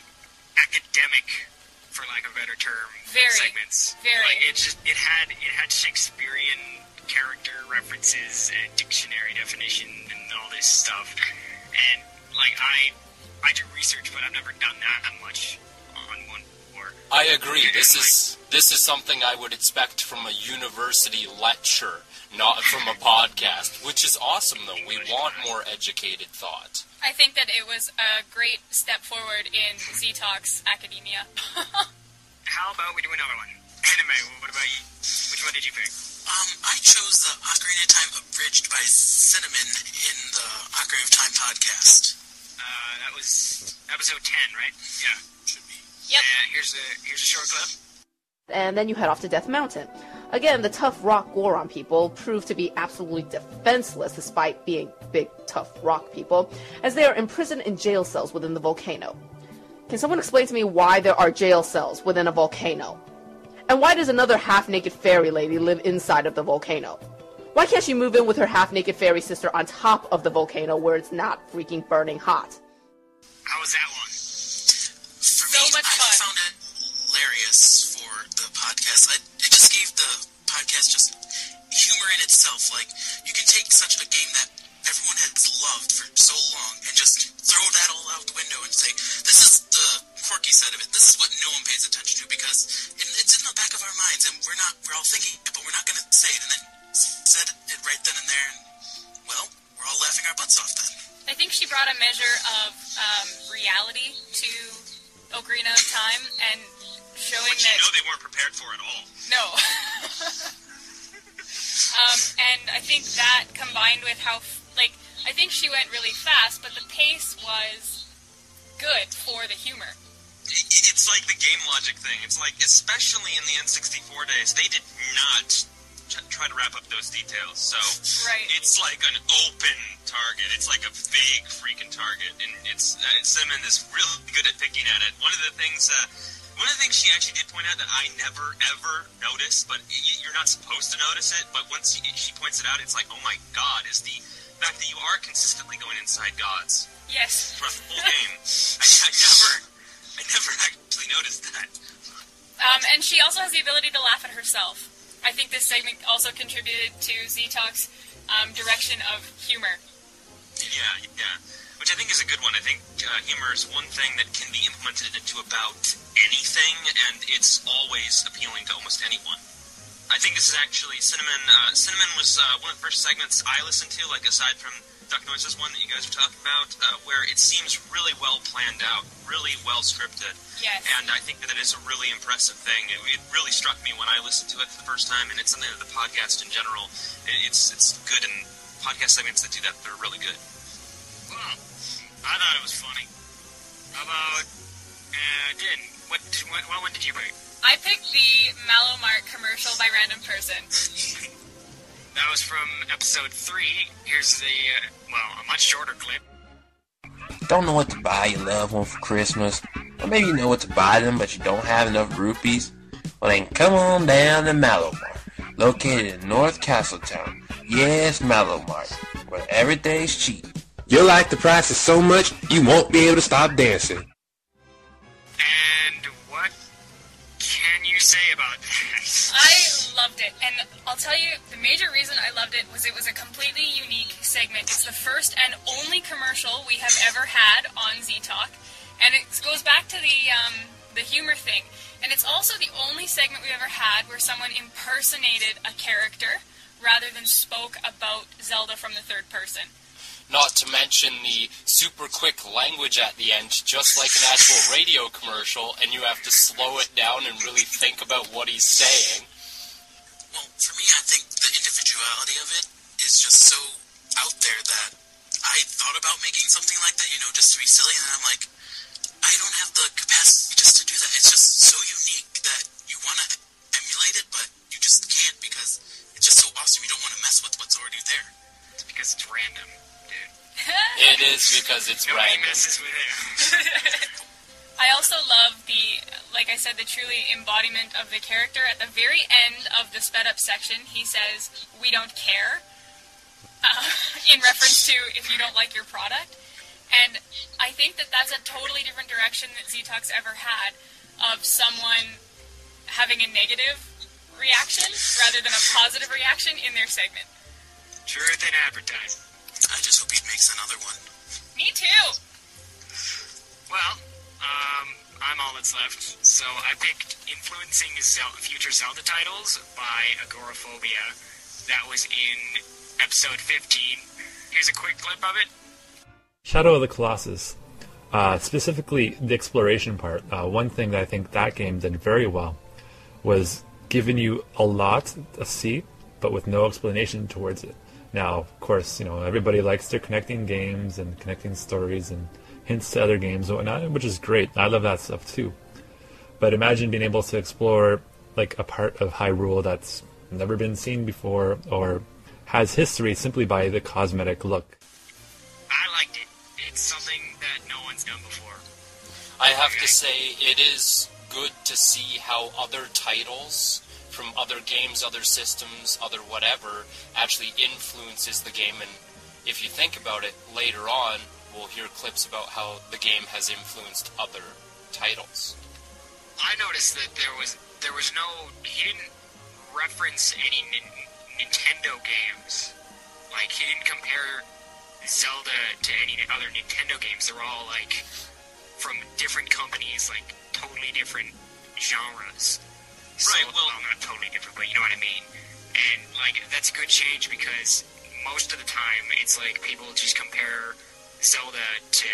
J: academic, for lack of a better term,
A: Very,
J: segments.
A: very.
J: Like it just it had it had Shakespearean character references and dictionary definition and all this stuff. And like I I do research, but I've never done that much on one before.
B: I agree. This is this is something I would expect from a university lecture, not from a podcast, which is awesome though. We want more educated thought.
A: I think that it was a great step forward in Z-Talk's academia.
J: How about we do another one? Anime. What about you? Which one did you pick?
L: Um, I chose the Ocarina of Time abridged by Cinnamon in the Ocarina of Time podcast.
J: Uh, that was episode ten, right? Yeah.
L: Should be.
A: Yep.
J: And here's a here's a short clip.
N: and then you head off to Death Mountain. Again, the tough rock Goron people prove to be absolutely defenseless despite being big, tough rock people, as they are imprisoned in jail cells within the volcano. Can someone explain to me why there are jail cells within a volcano? And why does another half naked fairy lady live inside of the volcano? Why can't she move in with her half naked fairy sister on top of the volcano where it's not freaking burning hot?
J: How was that one?
L: For me, I found it hilarious we're not, we're all thinking it, but we're not going to say it. And then said it right then and there. And, well, we're all laughing our butts off then.
A: I think she brought a measure of um, reality to Ocarina of Time and showing
J: Which
A: that
J: you know they weren't prepared for at all.
A: no. um, and I think that combined with how like I think she went really fast, but the pace was good for the humor.
K: It's like the game logic thing. It's like, especially in the N64 days, they did not try to wrap up those details. So
A: Right.
K: it's like an open target. It's like a big freaking target, and it's uh, Simon is really good at picking at it. One of the things. Uh, one of the things she actually did point out that I never ever noticed, but y- you're not supposed to notice it. But once she, she points it out, it's like, oh my god, is the fact that you are consistently going inside gods
A: Yes.
K: throughout the whole game. I, I never, I never actually noticed that.
A: Um, and she also has the ability to laugh at herself. I think this segment also contributed to Z-Talk's um, direction of humor.
K: Yeah, yeah. Which I think is a good one. I think uh, humor is one thing that can be implemented into about anything, and it's always appealing to almost anyone. I think this is actually Cinnamon. Uh, Cinnamon was uh, one of the first segments I listened to, like aside from Duck Noises one that you guys were talking about, uh, where it seems really well planned out, really well scripted.
A: Yes.
K: And I think that it is a really impressive thing. It, it really struck me when I listened to it for the first time, and it's something that the podcast in general, it, it's it's good, and podcast segments that do that, they're really good.
J: Well, I thought it was funny. How about uh, Din? What, did, what what one did you pick?
A: I picked the Mallowmart commercial by random person.
J: That was from episode three. Here's the uh, well, a much shorter clip.
D: Don't know what to buy your loved one for Christmas, or maybe you know what to buy them, but you don't have enough rupees. Well, then come on down to Mallowmart, located in North Castletown. Yes, Mallowmart, where everything's cheap. You'll like the prices so much you won't be able to stop dancing.
J: And what can you say about that?
A: I loved it, and I'll tell you the major reason I loved it was it was a completely unique segment. It's the first and only commercial we have ever had on Z Talk, and it goes back to the um, the humor thing. And it's also the only segment we've ever had where someone impersonated a character rather than spoke about Zelda from the third person.
B: Not to mention the super quick language at the end, just like an actual radio commercial, and you have to slow it down and really think about what he's saying.
L: Well, for me, I think the individuality of it is just so out there that I thought about making something like that, you know, just to be silly, and then I'm like, I don't have the capacity just to do that. It's just so unique that you want to emulate it, but you just can't because it's just so awesome. You don't want to mess with what's already there.
J: It's because it's random, dude.
B: It is because it's
J: Nobody
B: random.
J: messes with it.
A: I also love the, like I said, the truly embodiment of the character. At the very end of the sped up section, he says, "We don't care," uh, in reference to if you don't like your product. And I think that that's a totally different direction that Z-Talk's ever had of someone having a negative reaction rather than a positive reaction in their segment.
J: Truth in advertising.
L: I just hope he makes another one.
A: Me too.
J: Well, um, I'm all that's left. So I picked influencing future Zelda titles by Agoraphobia. That was in episode 15. Here's a quick clip of it.
O: Shadow of the Colossus. Uh, specifically, the exploration part. Uh, one thing that I think that game did very well was giving you a lot to see, but with no explanation towards it. Now, of course, you know everybody likes their connecting games and connecting stories and hints to other games and whatnot, which is great. I love that stuff too. But imagine being able to explore like a part of Hyrule that's never been seen before or has history simply by the cosmetic look.
J: I liked it. It's something that no one's done before.
B: I have to say, it is good to see how other titles from other games, other systems, other whatever, actually influences the game. And if you think about it, later on, we'll hear clips about how the game has influenced other titles.
J: I noticed that there was there was no he didn't reference any nin- Nintendo games. Like he didn't compare Zelda to any other Nintendo games. They're all like from different companies, like totally different genres. Right. well, not totally different, but you know what I mean. And like that's a good change because most of the time it's like people just compare Zelda to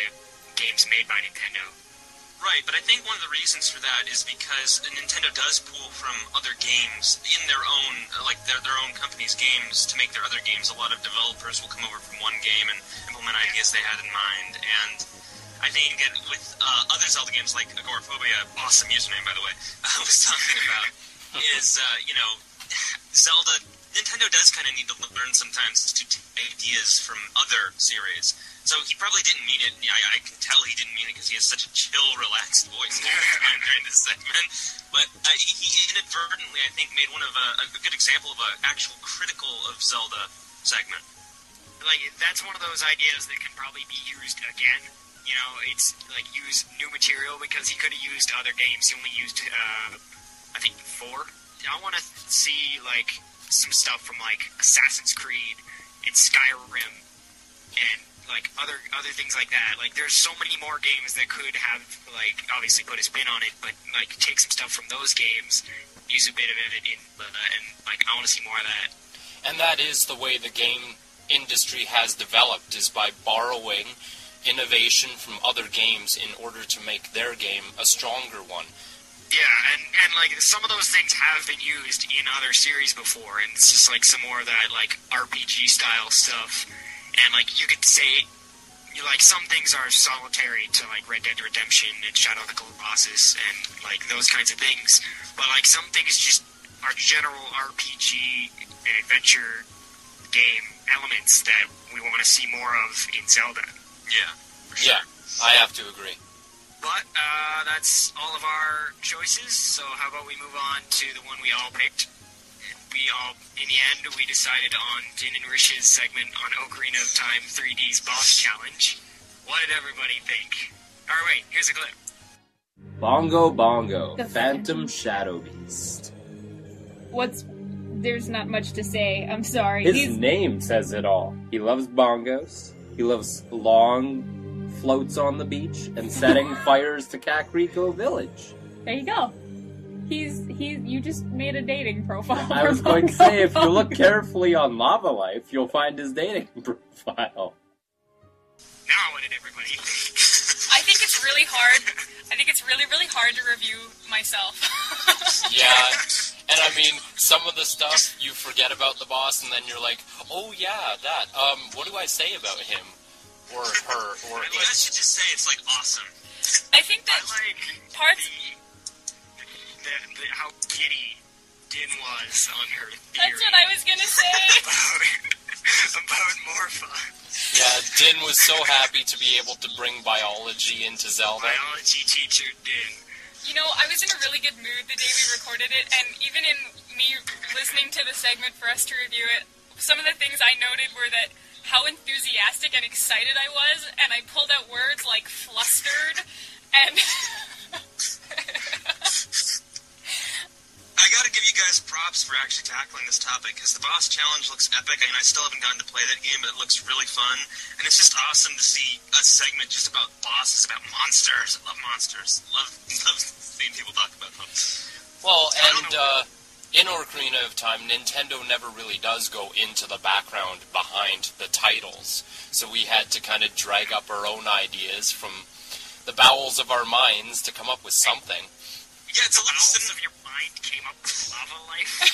J: games made by Nintendo.
K: Right, but I think one of the reasons for that is because Nintendo does pull from other games in their own, like their their own company's games to make their other games. A lot of developers will come over from one game and implement ideas they had in mind. And I think that with uh, other Zelda games like Agoraphobia, awesome username by the way, I was talking about is uh, you know Zelda. Nintendo does kind of need to learn sometimes to take ideas from other series. So he probably didn't mean it. I, I can tell he didn't mean it because he has such a chill, relaxed voice all the time during this segment. But uh, he inadvertently, I think, made one of a, a good example of an actual critical of Zelda segment.
J: Like that's one of those ideas that can probably be used again. You know, it's like use new material because he could have used other games. He only used, uh, I think, four. I want to see like some stuff from like Assassin's Creed and Skyrim and like other other things like that. Like there's so many more games that could have like obviously put a spin on it, but like take some stuff from those games, use a bit of it in, uh, and like I want to see more of that.
B: And that is the way the game industry has developed is by borrowing innovation from other games in order to make their game a stronger one.
J: Yeah, and, and like some of those things have been used in other series before, and it's just like some more of that like RPG style stuff. And like you could say, you like some things are solitary to like Red Dead Redemption and Shadow of the Colossus and like those kinds of things, but like some things just are general RPG and adventure game elements that we want to see more of in Zelda.
K: Yeah.
B: Yeah, I have to agree.
J: But uh, that's all of our choices. So how about we move on to the one we all picked? We all, in the end, we decided on Din and Rish's segment on Ocarina of Time 3D's boss challenge. What did everybody think? All right, wait, here's a clip.
P: Bongo Bongo,
Q: The
P: Phantom Shadow Beast.
Q: What's there's not much to say. I'm sorry.
P: His
Q: He's-
P: name says it all. He loves bongos. He loves long floats on the beach and setting fires to Kakariko Village.
Q: there you go. He's he's you just made a dating profile.
P: I was going to say, if you look carefully on Lavalife, you'll find his dating profile.
J: Now, what did everybody think?
A: I think it's really hard. I think it's really, really hard to review myself.
B: Yeah, and I mean, some of the stuff you forget about the boss, and then you're like, oh yeah, that. Um, what do I say about him or her or
K: You guys should just say it's like awesome.
A: I think that like parts.
J: The, the, how giddy Din was on her theory
A: That's what I was gonna say.
J: about, about Morpha.
B: Yeah, Din was so happy to be able to bring biology into Zelda.
J: Biology teacher Din.
A: You know, I was in a really good mood the day we recorded it, and even in me listening to the segment for us to review it, some of the things I noted were that how enthusiastic and excited I was, and I pulled out words like flustered and.
K: I gotta give you guys props for actually tackling this topic because the boss challenge looks epic. I mean, I still haven't gotten to play that game, but it looks really fun, and it's just awesome to see a segment just about bosses, about monsters. I love monsters. Love love seeing people talk about them.
B: Well, and uh, in Ocarina of Time, Nintendo never really does go into the background behind the titles, so we had to kind of drag up our own ideas from the bowels of our minds to come up with something.
K: Yeah, it's a little
J: Bowels of your mind came up with lava life.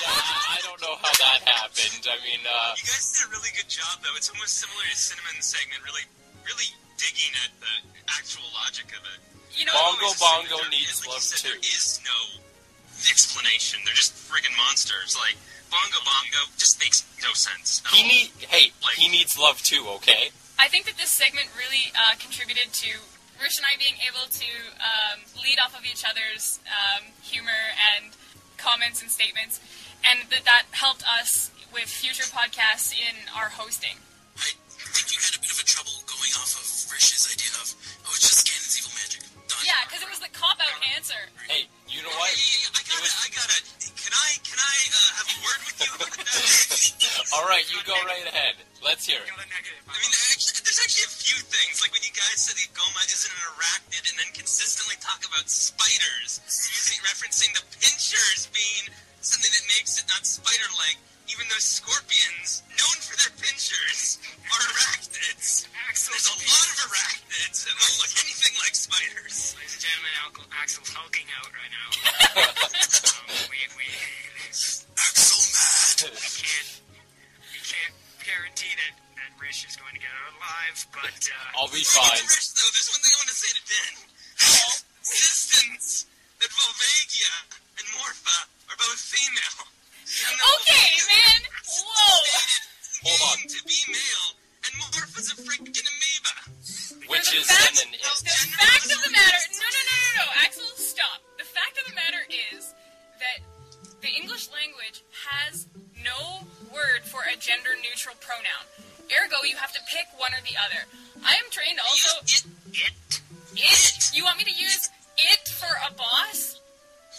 B: Yeah, I don't know how that happened. I mean, uh,
K: You guys did a really good job, though. It's almost similar to Cinnamon's segment, really, really digging at the actual logic of it.
A: You know,
B: Bongo Bongo needs
K: is, like
B: love
K: you said,
B: too.
K: There is no explanation. They're just friggin' monsters. Like Bongo Bongo just makes no sense. at
B: he
K: all.
B: need hey, he needs love too. Okay.
A: I think that this segment really uh, contributed to Rish and I being able to um, lead off of each other's um, humor and comments and statements, and that that helped us with future podcasts in our hosting.
L: I think you had a bit of a trouble going off of Rish's idea of, oh, it's just Ganon's evil magic. Done.
A: Yeah, because it was the cop out answer.
B: Hey, you know what?
K: I gotta, I gotta. Can I, can I uh, have a word with you?
B: All right, you go right ahead. Let's hear it.
K: And then consistently talk about spiders, using referencing the pinchers being something that makes it not spider-like, even though scorpions, known for their pinchers, are arachnids. There's a lot of arachnids that don't look anything like spiders.
J: Ladies and gentlemen, Al- Axel's hulking out right now. um, we, we,
L: Axel mad.
J: we can't, we can't guarantee that, that Rish is going to get out alive, but uh,
B: I'll be fine.
K: get to Rish, though, there's one thing I want to say to Din. All insistence that Volvagia and Morpha are both female. Even
A: Okay, man. Whoa.
B: Hold on.
K: to be male, and Morpha's a freaking amoeba.
B: Which is
A: fact,
B: then an it.
A: the fact of the matter. No, no, no, no, no. Axel, stop. The fact of the matter is that the English language has no word for a gender neutral pronoun. Ergo, you have to pick one or the other. I am trained also.
K: It, it,
A: It. You want me to use it for a boss?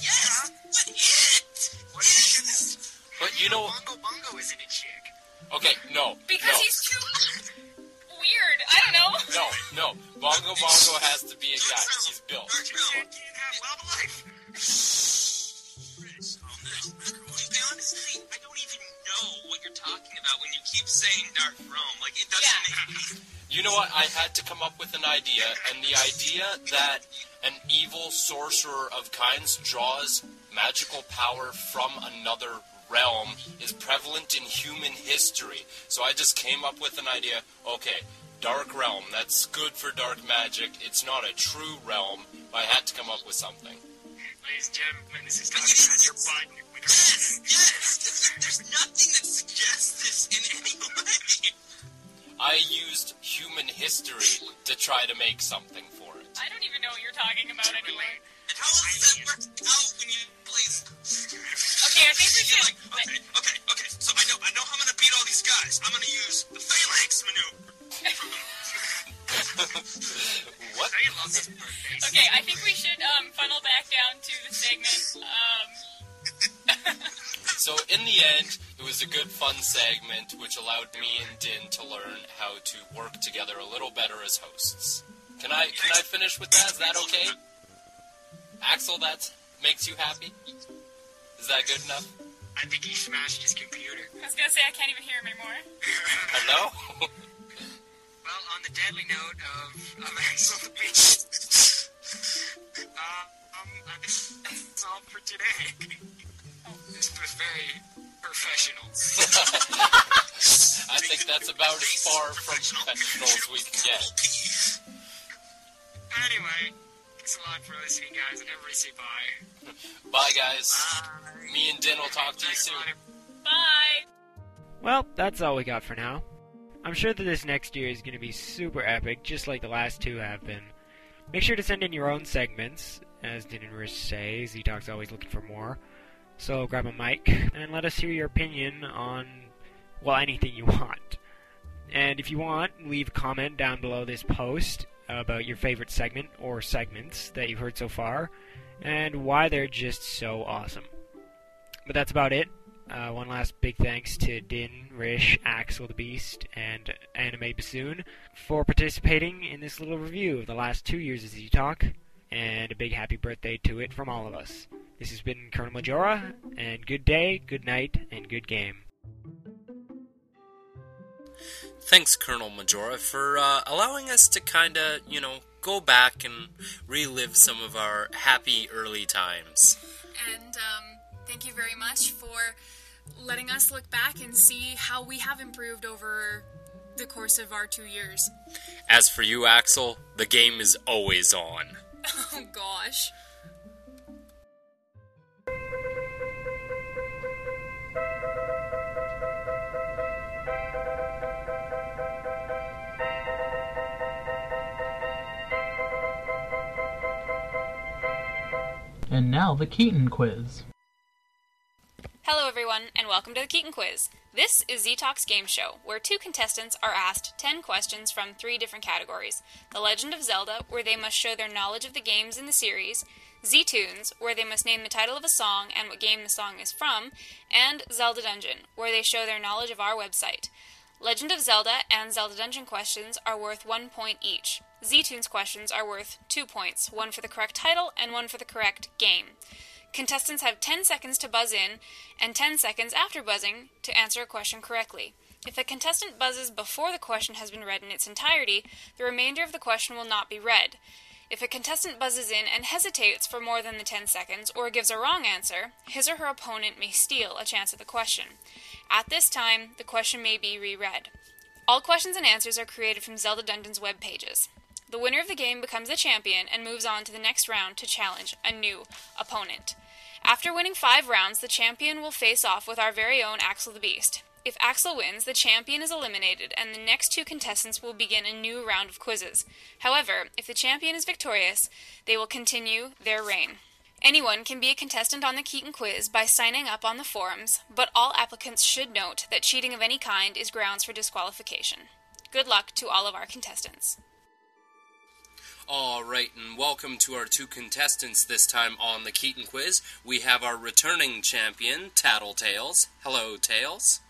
K: yes, but it.
J: what is it?
B: But you know,
J: Bongo Bongo isn't a chick.
B: okay, no,
A: Because
B: no,
A: he's too weird. I don't know.
B: no, no. Bongo Bongo has to be a guy. He's built.
J: Can't, can't have lava life.
K: I honestly, I don't even know what you're talking about when you keep saying Dark Realm. Like it doesn't make
B: You know what? I had to come up with an idea, and the idea that an evil sorcerer of kinds draws magical power from another realm is prevalent in human history. So I just came up with an idea. Okay, dark realm. That's good for dark magic. It's not a true realm. I had to come up with something.
J: Ladies and gentlemen, this is talking on your butt.
K: Yes, yes. There's nothing that suggests this in any way.
B: I used human history to try to make something for it.
A: I don't even know what you're talking about anyway.
K: And how does that work out when you play?
A: Okay, I think we should.
K: Okay, okay, okay. So I know, I know how I'm gonna beat all these guys. I'm gonna use the phalanx maneuver.
B: what?
A: Okay, I think we should um, funnel back down to the segment. Um,
B: So in the end, it was a good fun segment which allowed me and Din to learn how to work together a little better as hosts. Can I can I finish with that? Is that okay? Axel, that makes you happy? Is that good enough?
J: I think he smashed his computer.
A: I was gonna say I can't even hear him anymore.
B: Hello?
J: Well, on the deadly note of, of Axel the Beast, uh, um, I think that's all for today. This was very professional.
B: I think that's about as far from professional as we can get.
J: Anyway, thanks a lot for listening, guys, and everybody say bye.
B: Bye guys. Me and Din will talk to you soon.
A: Bye.
I: Well, that's all we got for now. I'm sure that this next year is going to be super epic, just like the last two have been. Make sure to send in your own segments, as Din and Rish say. Z Talk's always looking for more. So grab a mic and let us hear your opinion on, well, anything you want. And if you want, leave a comment down below this post about your favorite segment or segments that you've heard so far, and why they're just so awesome. But that's about it. Uh, one last big thanks to Din, Rish, Axel the Beast, and Anime Bassoon for participating in this little review of the last two years of Z Talk, and a big happy birthday to it from all of us. This has been Colonel Majora, and good day, good night, and good game.
B: Thanks, Colonel Majora, for uh, allowing us to kind of, you know, go back and relive some of our happy early times.
A: And um, thank you very much for letting us look back and see how we have improved over the course of our two years.
B: As for you, Axel, the game is always on.
A: Oh gosh.
F: And now the Keaton quiz.
A: Hello, everyone, and welcome to the Keaton Quiz. This is Z-Talk's game show, where two contestants are asked 10 questions from three different categories The Legend of Zelda, where they must show their knowledge of the games in the series, Z Tunes, where they must name the title of a song and what game the song is from, and Zelda Dungeon, where they show their knowledge of our website. Legend of Zelda and Zelda Dungeon questions are worth one point each. Z Tunes questions are worth two points, one for the correct title and one for the correct game. Contestants have 10 seconds to buzz in and 10 seconds after buzzing to answer a question correctly. If a contestant buzzes before the question has been read in its entirety, the remainder of the question will not be read. If a contestant buzzes in and hesitates for more than the 10 seconds or gives a wrong answer, his or her opponent may steal a chance at the question. At this time, the question may be reread. All questions and answers are created from Zelda Dungeon's web pages. The winner of the game becomes the champion and moves on to the next round to challenge a new opponent. After winning five rounds, the champion will face off with our very own Axel the Beast. If Axel wins, the champion is eliminated, and the next two contestants will begin a new round of quizzes. However, if the champion is victorious, they will continue their reign. Anyone can be a contestant on the Keaton quiz by signing up on the forums, but all applicants should note that cheating of any kind is grounds for disqualification. Good luck to all of our contestants.
B: All right, and welcome to our two contestants this time on the Keaton Quiz. We have our returning champion, Tattletales. Hello, Tails.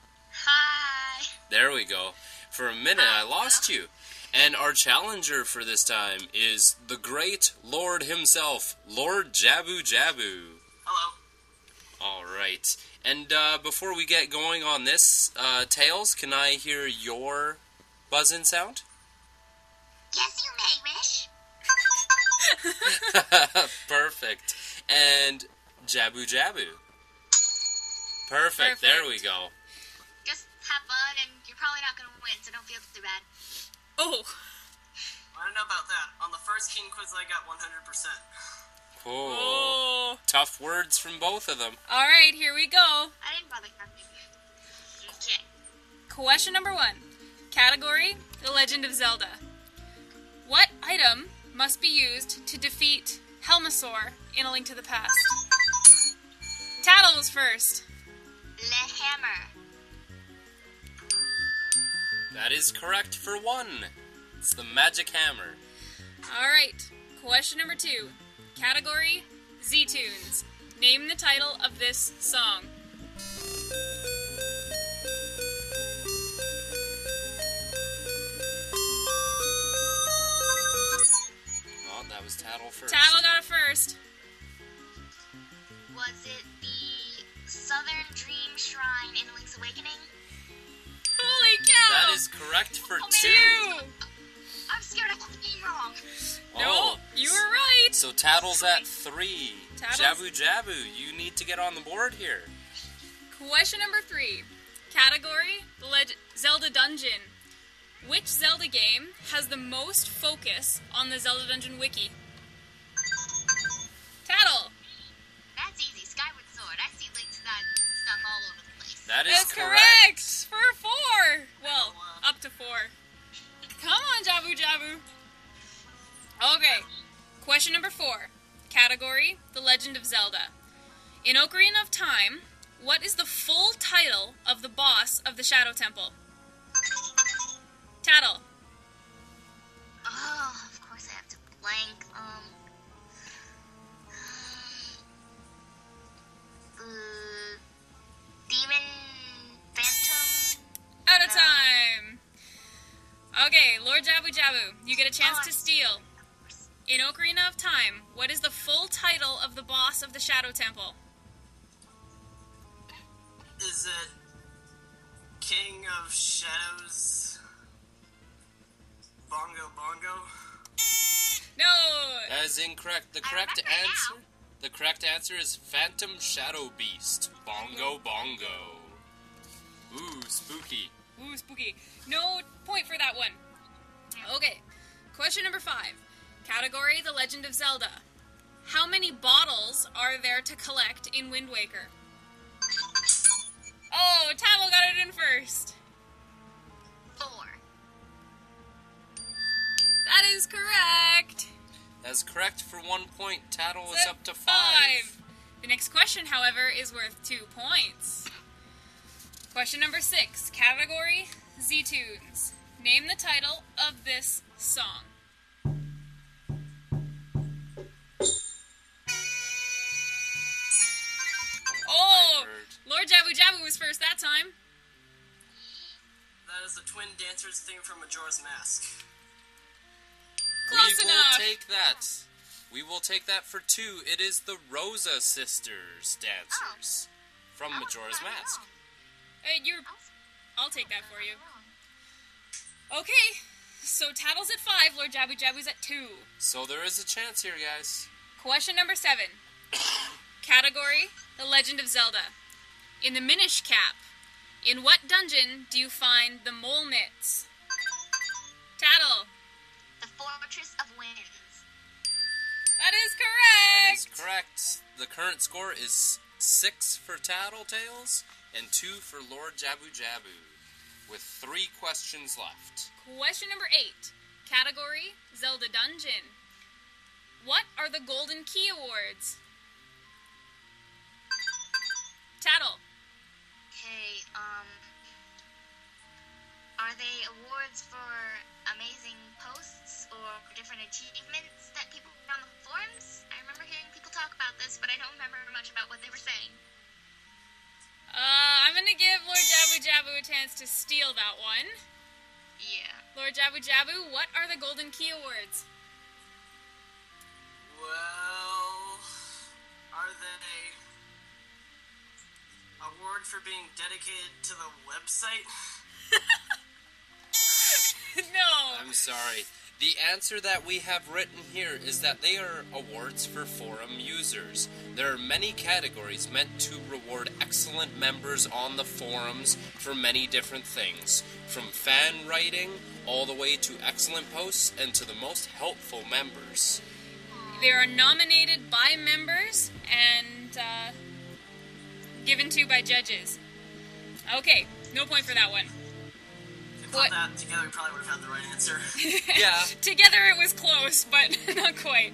R: Hi.
B: There we go. For a minute, I lost you. And our challenger for this time is the great Lord himself, Lord Jabu Jabu.
R: Hello.
B: All right. And uh, before we get going on this, uh, Tails, can I hear your buzz-in sound?
R: Yes, you may, Rish.
B: Perfect. And Jabu Jabu. Perfect. There we go.
R: Just have fun, and you're probably not gonna win, so don't feel too bad.
A: Oh.
S: I don't know about that. On the first King quiz, I got 100%.
B: Cool.
A: Oh.
B: Tough words from both of them.
A: All right, here we go.
R: I didn't bother counting. Okay.
A: Question number one. Category The Legend of Zelda. What item must be used to defeat Helmasaur in A Link to the Past? Tattle was first.
R: Le hammer.
B: That is correct for one. It's the magic hammer.
A: All right. Question number two. Category Z Tunes. Name the title of this song.
B: Tattle first.
A: Tattle got it first.
R: Was it the Southern Dream Shrine in Link's Awakening?
A: Holy cow!
B: That is correct for
R: Oh,
B: two.
R: man. I'm scared I got the game wrong.
B: Oh,
A: you were right.
B: So Tattle's at three.
A: Tattle's-
B: Jabu Jabu, you need to get on the board here.
A: Question number three. Category The Leg- Zelda Dungeon. Which Zelda game has the most focus on the Zelda Dungeon wiki? Tattle.
R: That's easy. Skyward Sword. I see links to that stuff all over the place.
B: That is
A: That's correct. For four. Well, up to four. Come on, Jabu Jabu. Okay. Question number four. Category The Legend of Zelda. In Ocarina of Time, what is the full title of the boss of the Shadow Temple? Tattle.
R: Oh, of course I have to blank. Um. The demon phantom.
A: Out of time. Okay, Lord Jabu Jabu, you get a chance to oh. steal. In Ocarina of Time, what is the full title of the boss of the Shadow Temple?
S: Is it King of Shadows? Bongo Bongo?
A: No.
B: That is incorrect. The correct answer. The correct answer is Phantom Shadow Beast. Bongo Bongo. Ooh, spooky.
A: Ooh, spooky. No point for that one. Okay. Question number five. Category The Legend of Zelda. How many bottles are there to collect in Wind Waker? Oh, Tattle got it in first.
R: Four.
A: That is correct.
B: That's correct for one point. Tattle is up to five.
A: Five. The next question, however, is worth two points. Question number six. Category Z Tunes. Name the title of this song. Oh, Lord Jabu Jabu was first that time.
S: That is the Twin Dancers theme from Majora's Mask.
A: Close
B: we
A: enough.
B: will take that. We will take that for two. It is the Rosa Sisters dancers from Majora's Mask.
A: Hey, you're. I'll take that for you. Okay, so Tattle's at five, Lord Jabu Jabu's at two.
B: So there is a chance here, guys.
A: Question number seven. Category The Legend of Zelda. In the Minish Cap, in what dungeon do you find the mole mitts? Tattle.
R: The Fortress of Winds.
A: That is correct.
B: is correct. The current score is six for Tattletales and two for Lord Jabu Jabu, with three questions left.
A: Question number eight. Category Zelda Dungeon. What are the Golden Key Awards? Tattle.
R: Okay, um. Are they awards for amazing posts or different achievements that people put on the forums? I remember hearing people talk about this, but I don't remember much about what they were saying.
A: Uh, I'm gonna give Lord Jabu Jabu a chance to steal that one.
R: Yeah.
A: Lord Jabu Jabu, what are the Golden Key Awards?
S: Well, are they Award for being dedicated to the website?
A: no.
B: I'm sorry. The answer that we have written here is that they are awards for forum users. There are many categories meant to reward excellent members on the forums for many different things, from fan writing all the way to excellent posts and to the most helpful members.
A: They are nominated by members and uh, given to by judges. Okay, no point for that one.
S: If we put that together, we probably would have had the right answer.
B: Yeah.
A: Together it was close, but not quite.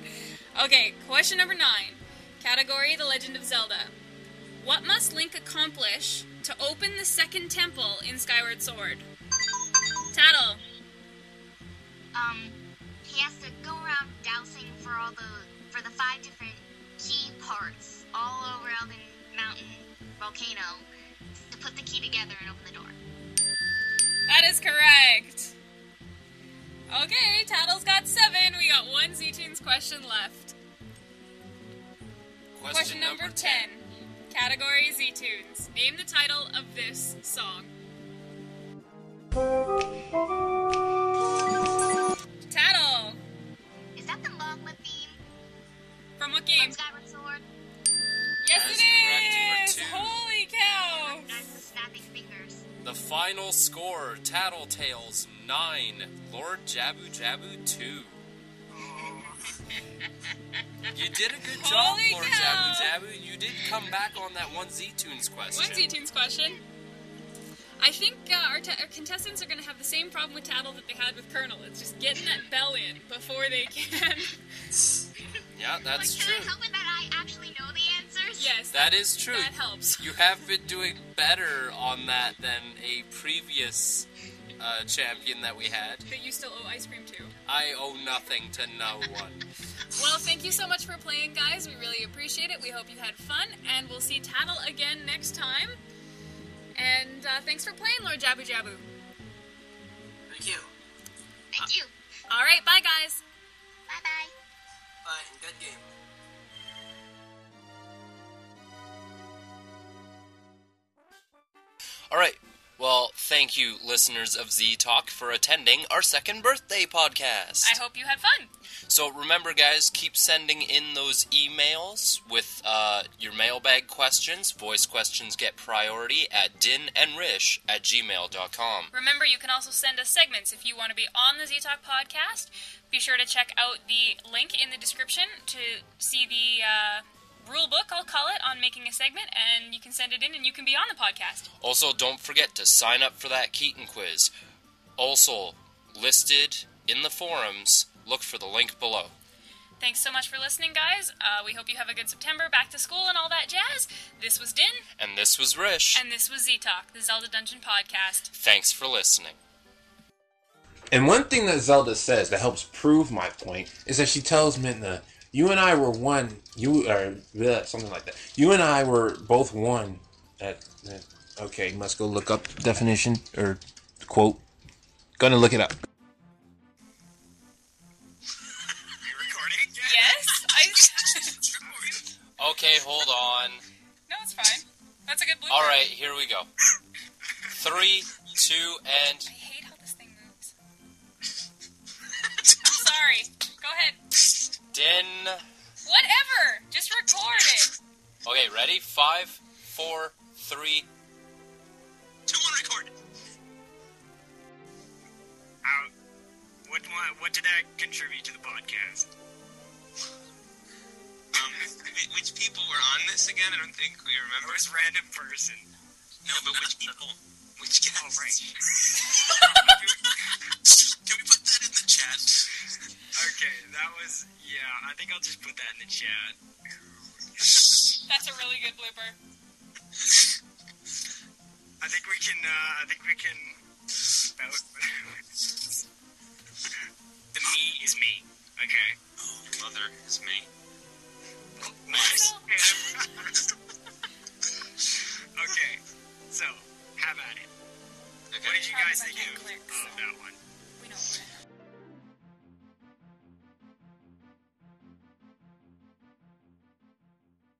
A: Okay, question number nine. Category The Legend of Zelda. What must Link accomplish to open the second temple in Skyward Sword? Tattle.
R: Um, he has to go around dousing for all the for the five different key parts all around the mountain volcano to put the key together and open the door.
A: That is correct. Okay, Tattle's got seven. We got one Z-Tunes question left. Question, number 10. Category Z-Tunes. Name the title of this song. Tattle.
R: Is that the Magma theme
A: From what game?
B: Final score Tattletales 9, Lord Jabu Jabu 2. You did a good job,
A: Holy
B: Lord
A: cow.
B: Jabu Jabu. You did come back on that one Z Tunes question.
A: One Z-Tunes question. I think uh, our, ta- our contestants are going to have the same problem with Tattle that they had with Colonel. It's just getting that bell in before they can.
B: Yeah, that's
R: Can
B: true.
A: Yes.
B: That is true.
A: That helps.
B: You have been doing better on that than a previous uh, champion that we had.
A: That you still owe ice cream to.
B: I owe nothing to no one.
A: Well, thank you so much for playing, guys. We really appreciate it. We hope you had fun, and we'll see Tattle again next time. And uh, thanks for playing, Lord Jabu Jabu.
S: Thank you.
R: Thank you.
A: All right, bye, guys.
R: Bye bye.
S: Bye, and good game.
B: All right. Well, thank you, listeners of Z Talk, for attending our second birthday podcast.
A: I hope you had fun.
B: So remember, guys, keep sending in those emails with uh, your mailbag questions. Voice questions get priority at dinandrish at gmail.com.
A: Remember, you can also send us segments if you want to be on the Z Talk podcast. Be sure to check out the link in the description to see the uh, rule book, I'll call it, on making a segment, and you can send it in and you can be on the podcast.
B: Also, don't forget to sign up for that Keaton quiz. Also, listed in the forums, look for the link below.
A: Thanks so much for listening, guys. Uh, we hope you have a good September, back to school, and all that jazz. This was Din,
B: And this was Rish.
A: and this was Z Talk, the Zelda Dungeon podcast.
B: Thanks for listening.
D: And one thing that Zelda says that helps prove my point is that she tells Midna, "You and I were one. You or bleh, something like that. You and I were both one." At, at okay, must go look up definition or quote. Gonna look it up.
A: Yes? I.
B: Okay, hold on.
A: no, it's fine. That's a good blooper.
B: All right, here we go. Three, two, and
A: I hate how this thing moves. I'm sorry. Go ahead.
B: Din.
A: Whatever. Just record it.
B: Okay, ready? Five, four, three.
J: Two one record. Uh, what, what what did that contribute to the podcast?
K: Um, which people were on this again? I don't think we remember.
J: It
K: remember.
J: was random person.
K: No, but which people? Which guests?
J: Oh right.
L: Can we put that in the chat?
J: Okay, that was yeah. I think I'll just put that in the chat.
A: That's a really good blooper.
J: I think we can. Uh, I think we can. The me is me. Okay.
K: Mother is me.
J: Nice. okay. So, have at it. What did you guys think of, of that one?